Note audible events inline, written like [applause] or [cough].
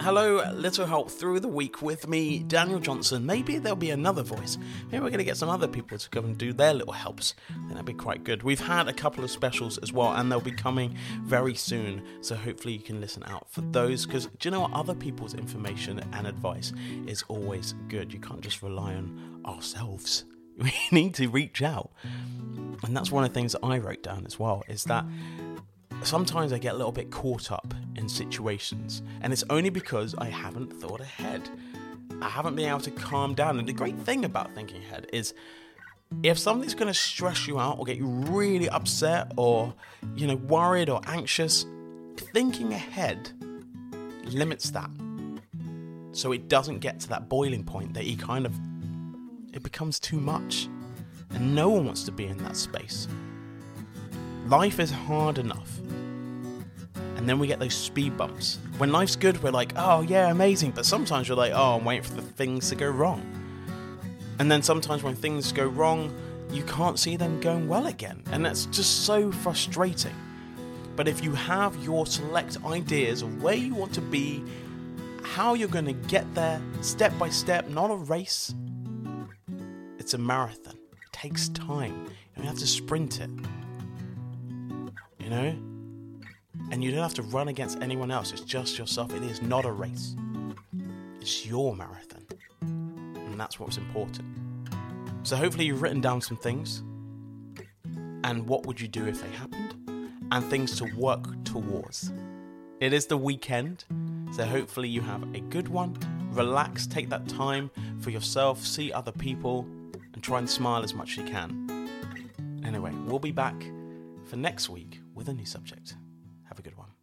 Hello, Little Help Through the Week with me, Daniel Johnson. Maybe there'll be another voice. Maybe we're going to get some other people to come and do their little helps. Then that'd be quite good. We've had a couple of specials as well, and they'll be coming very soon. So hopefully you can listen out for those. Because do you know what? Other people's information and advice is always good. You can't just rely on ourselves. [laughs] We need to reach out. And that's one of the things that I wrote down as well is that sometimes I get a little bit caught up in situations, and it's only because I haven't thought ahead. I haven't been able to calm down. And the great thing about thinking ahead is if something's going to stress you out or get you really upset or, you know, worried or anxious, thinking ahead limits that. So it doesn't get to that boiling point that you kind of, it becomes too much. And no one wants to be in that space. Life is hard enough and then we get those speed bumps. When life's good, we're like, oh yeah, amazing. But sometimes we're like, oh, I'm waiting for the things to go wrong. And then sometimes when things go wrong, you can't see them going well again. And that's just so frustrating. But if you have your select ideas of where you want to be, how you're going to get there, step by step, not a race, it's a marathon. It takes time. You don't have to sprint it. You know? And you don't have to run against anyone else, it's just yourself. It is not a race, it's your marathon. And that's what's important. So, hopefully, you've written down some things and what would you do if they happened, and things to work towards. It is the weekend, so hopefully, you have a good one. Relax, take that time for yourself, see other people, and try and smile as much as you can. Anyway, we'll be back for next week with a new subject. Have a good one.